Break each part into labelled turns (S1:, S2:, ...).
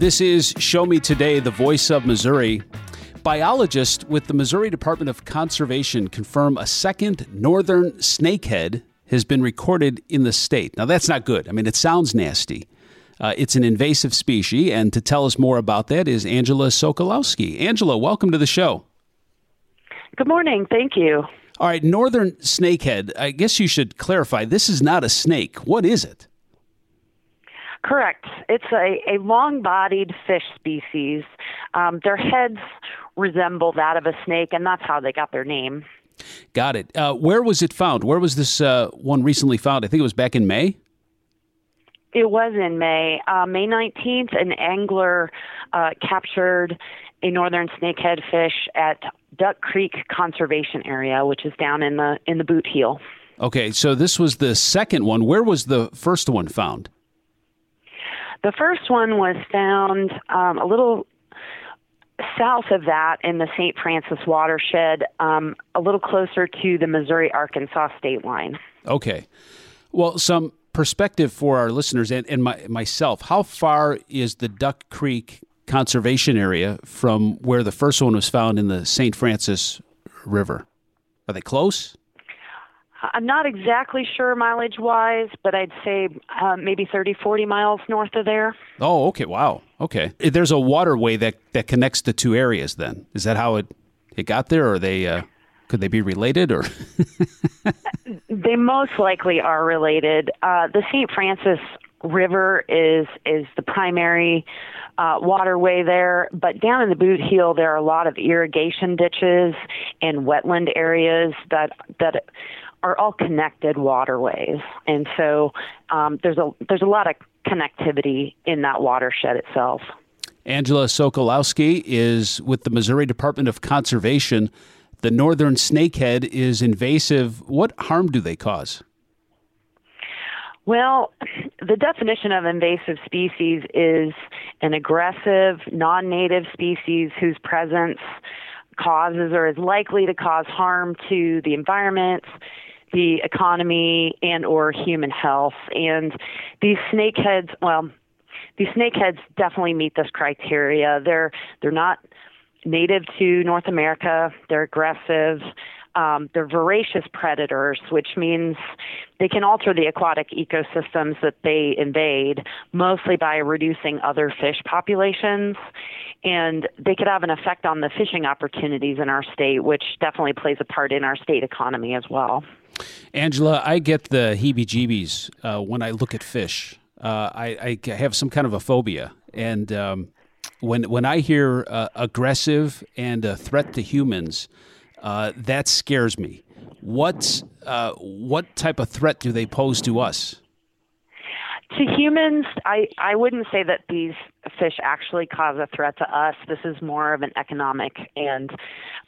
S1: This is Show Me Today, the voice of Missouri. Biologists with the Missouri Department of Conservation confirm a second northern snakehead has been recorded in the state. Now, that's not good. I mean, it sounds nasty. Uh, it's an invasive species, and to tell us more about that is Angela Sokolowski. Angela, welcome to the show.
S2: Good morning. Thank you.
S1: All right, northern snakehead. I guess you should clarify. This is not a snake. What is it?
S2: Correct. It's a, a long bodied fish species. Um, their heads resemble that of a snake, and that's how they got their name.
S1: Got it. Uh, where was it found? Where was this uh, one recently found? I think it was back in May.
S2: It was in May. Uh, May 19th, an angler uh, captured a northern snakehead fish at Duck Creek Conservation Area, which is down in the in the Boot Heel.
S1: Okay, so this was the second one. Where was the first one found?
S2: The first one was found um, a little south of that in the St. Francis watershed, um, a little closer to the Missouri Arkansas state line.
S1: Okay. Well, some perspective for our listeners and, and my, myself. How far is the Duck Creek conservation area from where the first one was found in the St. Francis River? Are they close?
S2: I'm not exactly sure mileage wise, but I'd say uh, maybe 30, 40 miles north of there.
S1: Oh, okay. Wow. Okay. There's a waterway that, that connects the two areas then. Is that how it, it got there? Or they, uh, could they be related or?
S2: they most likely are related. Uh, the St. Francis River is, is the primary uh, waterway there, but down in the boot heel there are a lot of irrigation ditches and wetland areas that that are all connected waterways, and so um, there's a there's a lot of connectivity in that watershed itself.
S1: Angela Sokolowski is with the Missouri Department of Conservation. The northern snakehead is invasive. What harm do they cause?
S2: Well, the definition of invasive species is an aggressive, non native species whose presence causes or is likely to cause harm to the environment, the economy and or human health. And these snakeheads, well, these snakeheads definitely meet this criteria. They're they're not native to North America. They're aggressive. Um, they're voracious predators, which means they can alter the aquatic ecosystems that they invade, mostly by reducing other fish populations. And they could have an effect on the fishing opportunities in our state, which definitely plays a part in our state economy as well.
S1: Angela, I get the heebie jeebies uh, when I look at fish. Uh, I, I, have some kind of a phobia. And um, when, when I hear uh, aggressive and a threat to humans, uh, that scares me. What, uh, what type of threat do they pose to us?
S2: To humans, I, I wouldn't say that these fish actually cause a threat to us. This is more of an economic and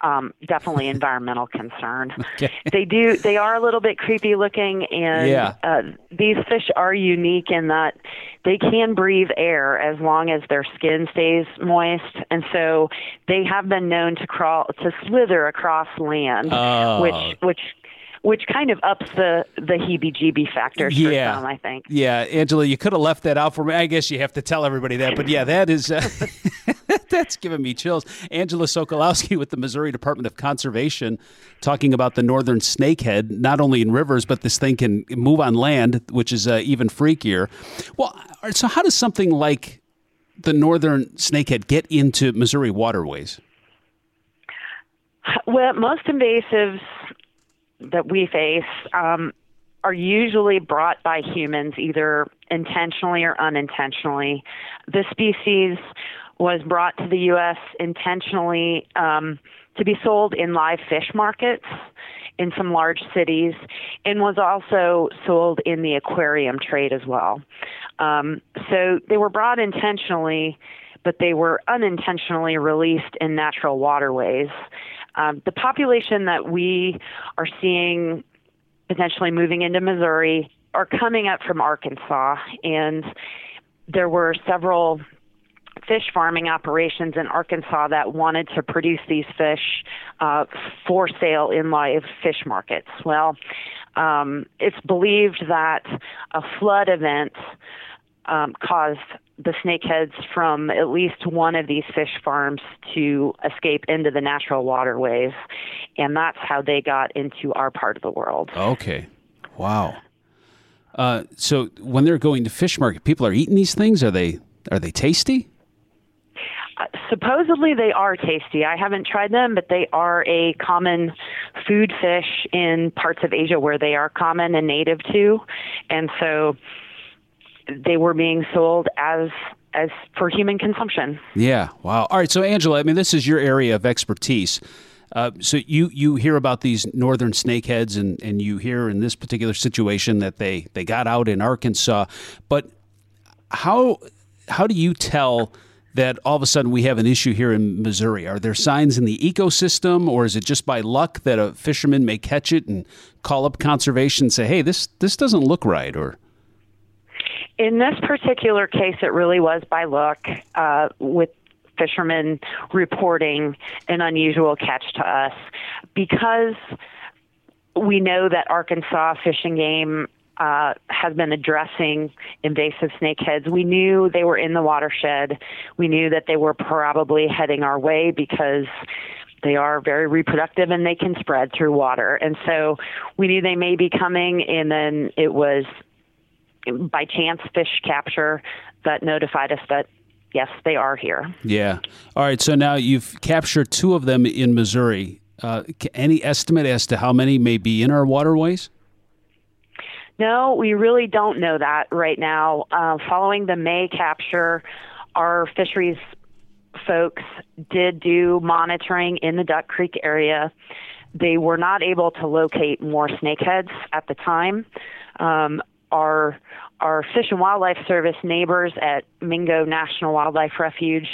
S2: um, definitely environmental concern. Okay. They do. They are a little bit creepy looking, and yeah. uh, these fish are unique in that they can breathe air as long as their skin stays moist, and so they have been known to crawl to slither across land,
S1: oh.
S2: which which which kind of ups the the heebie-jeebie factor yeah. some, I think.
S1: Yeah, Angela, you could have left that out for me. I guess you have to tell everybody that, but yeah, that is uh, that's giving me chills. Angela Sokolowski with the Missouri Department of Conservation talking about the northern snakehead, not only in rivers, but this thing can move on land, which is uh, even freakier. Well, so how does something like the northern snakehead get into Missouri waterways?
S2: Well, most invasives that we face um, are usually brought by humans, either intentionally or unintentionally. The species was brought to the U.S. intentionally um, to be sold in live fish markets in some large cities and was also sold in the aquarium trade as well. Um, so they were brought intentionally, but they were unintentionally released in natural waterways. Um, the population that we are seeing potentially moving into Missouri are coming up from Arkansas, and there were several fish farming operations in Arkansas that wanted to produce these fish uh, for sale in live fish markets. Well, um, it's believed that a flood event um, caused the snakeheads from at least one of these fish farms to escape into the natural waterways, and that's how they got into our part of the world.
S1: Okay, wow. Uh, so when they're going to fish market, people are eating these things. Are they are they tasty?
S2: Uh, supposedly they are tasty. I haven't tried them, but they are a common food fish in parts of Asia where they are common and native to, and so they were being sold as as for human consumption.
S1: Yeah. Wow. All right. So Angela, I mean, this is your area of expertise. Uh, so you you hear about these northern snakeheads, and and you hear in this particular situation that they they got out in Arkansas, but how how do you tell? that all of a sudden we have an issue here in Missouri? Are there signs in the ecosystem, or is it just by luck that a fisherman may catch it and call up conservation and say, "Hey, this this doesn't look right"? Or
S2: in this particular case, it really was by luck uh, with fishermen reporting an unusual catch to us because we know that Arkansas fishing Game uh, has been addressing invasive snakeheads. We knew they were in the watershed. We knew that they were probably heading our way because they are very reproductive and they can spread through water. And so we knew they may be coming, and then it was by chance fish capture that notified us that yes, they are here.
S1: Yeah. All right. So now you've captured two of them in Missouri. Uh, any estimate as to how many may be in our waterways?
S2: No, we really don't know that right now. Uh, following the May capture, our fisheries folks did do monitoring in the Duck Creek area. They were not able to locate more snakeheads at the time. Um, our our Fish and Wildlife Service neighbors at Mingo National Wildlife Refuge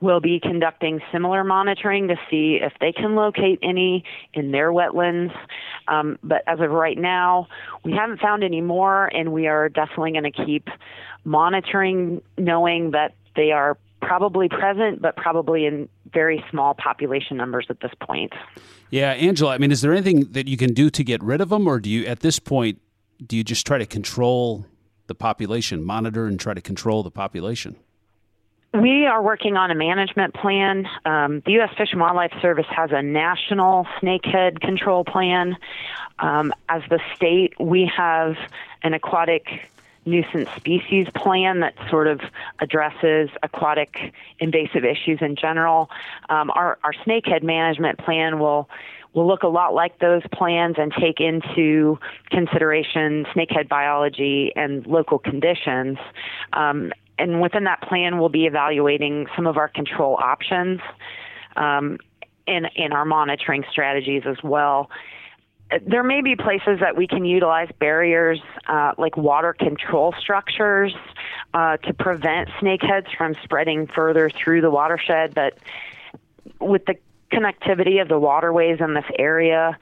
S2: will be conducting similar monitoring to see if they can locate any in their wetlands. Um, but as of right now, we haven't found any more, and we are definitely going to keep monitoring, knowing that they are probably present, but probably in very small population numbers at this point.
S1: Yeah, Angela, I mean, is there anything that you can do to get rid of them, or do you, at this point, do you just try to control the population, monitor and try to control the population?
S2: We are working on a management plan. Um, the U.S. Fish and Wildlife Service has a national snakehead control plan. Um, as the state, we have an aquatic nuisance species plan that sort of addresses aquatic invasive issues in general. Um, our, our snakehead management plan will will look a lot like those plans and take into consideration snakehead biology and local conditions. Um, and within that plan, we'll be evaluating some of our control options um, in, in our monitoring strategies as well. There may be places that we can utilize barriers uh, like water control structures uh, to prevent snakeheads from spreading further through the watershed, but with the connectivity of the waterways in this area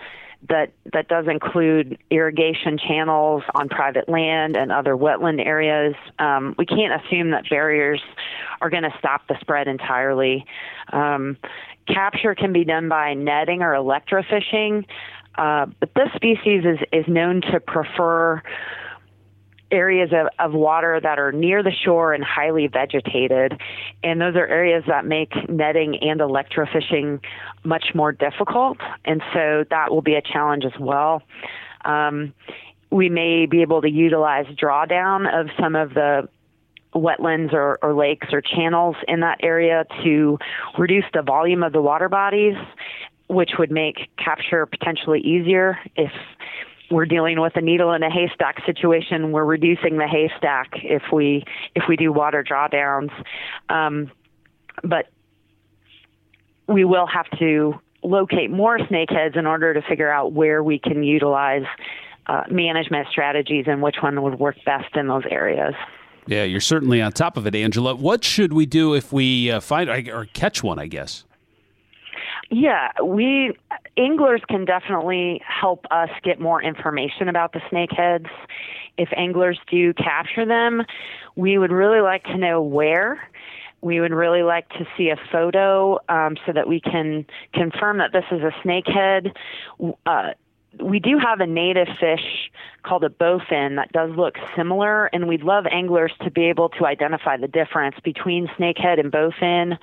S2: that that does include irrigation channels on private land and other wetland areas. Um, we can't assume that barriers are going to stop the spread entirely. Um, capture can be done by netting or electrofishing, uh, but this species is is known to prefer areas of, of water that are near the shore and highly vegetated. And those are areas that make netting and electrofishing much more difficult. And so that will be a challenge as well. Um, we may be able to utilize drawdown of some of the wetlands or, or lakes or channels in that area to reduce the volume of the water bodies, which would make capture potentially easier if we're dealing with a needle in a haystack situation. We're reducing the haystack if we if we do water drawdowns, um, but we will have to locate more snakeheads in order to figure out where we can utilize uh, management strategies and which one would work best in those areas.
S1: Yeah, you're certainly on top of it, Angela. What should we do if we uh, find or catch one? I guess.
S2: Yeah, we anglers can definitely help us get more information about the snakeheads. If anglers do capture them, we would really like to know where. We would really like to see a photo um, so that we can confirm that this is a snakehead. Uh, we do have a native fish called a bowfin that does look similar, and we'd love anglers to be able to identify the difference between snakehead and bowfin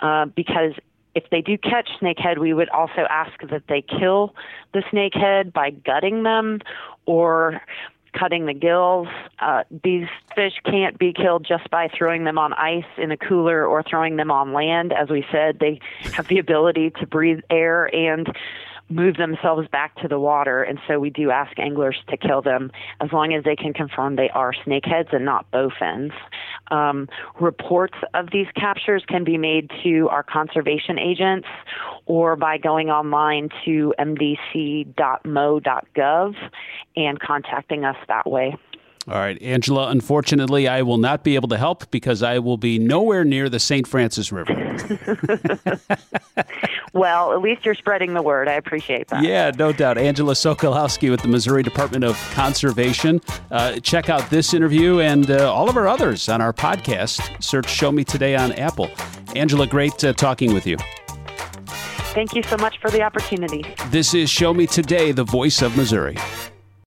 S2: uh, because if they do catch snakehead, we would also ask that they kill the snakehead by gutting them or cutting the gills. Uh, these fish can't be killed just by throwing them on ice in a cooler or throwing them on land. As we said, they have the ability to breathe air and move themselves back to the water. And so we do ask anglers to kill them as long as they can confirm they are snakeheads and not bowfins. Um, reports of these captures can be made to our conservation agents or by going online to mdc.mo.gov and contacting us that way.
S1: All right, Angela, unfortunately, I will not be able to help because I will be nowhere near the St. Francis River.
S2: well, at least you're spreading the word. I appreciate that.
S1: Yeah, no doubt. Angela Sokolowski with the Missouri Department of Conservation. Uh, check out this interview and uh, all of our others on our podcast. Search Show Me Today on Apple. Angela, great uh, talking with you.
S2: Thank you so much for the opportunity.
S1: This is Show Me Today, the voice of Missouri.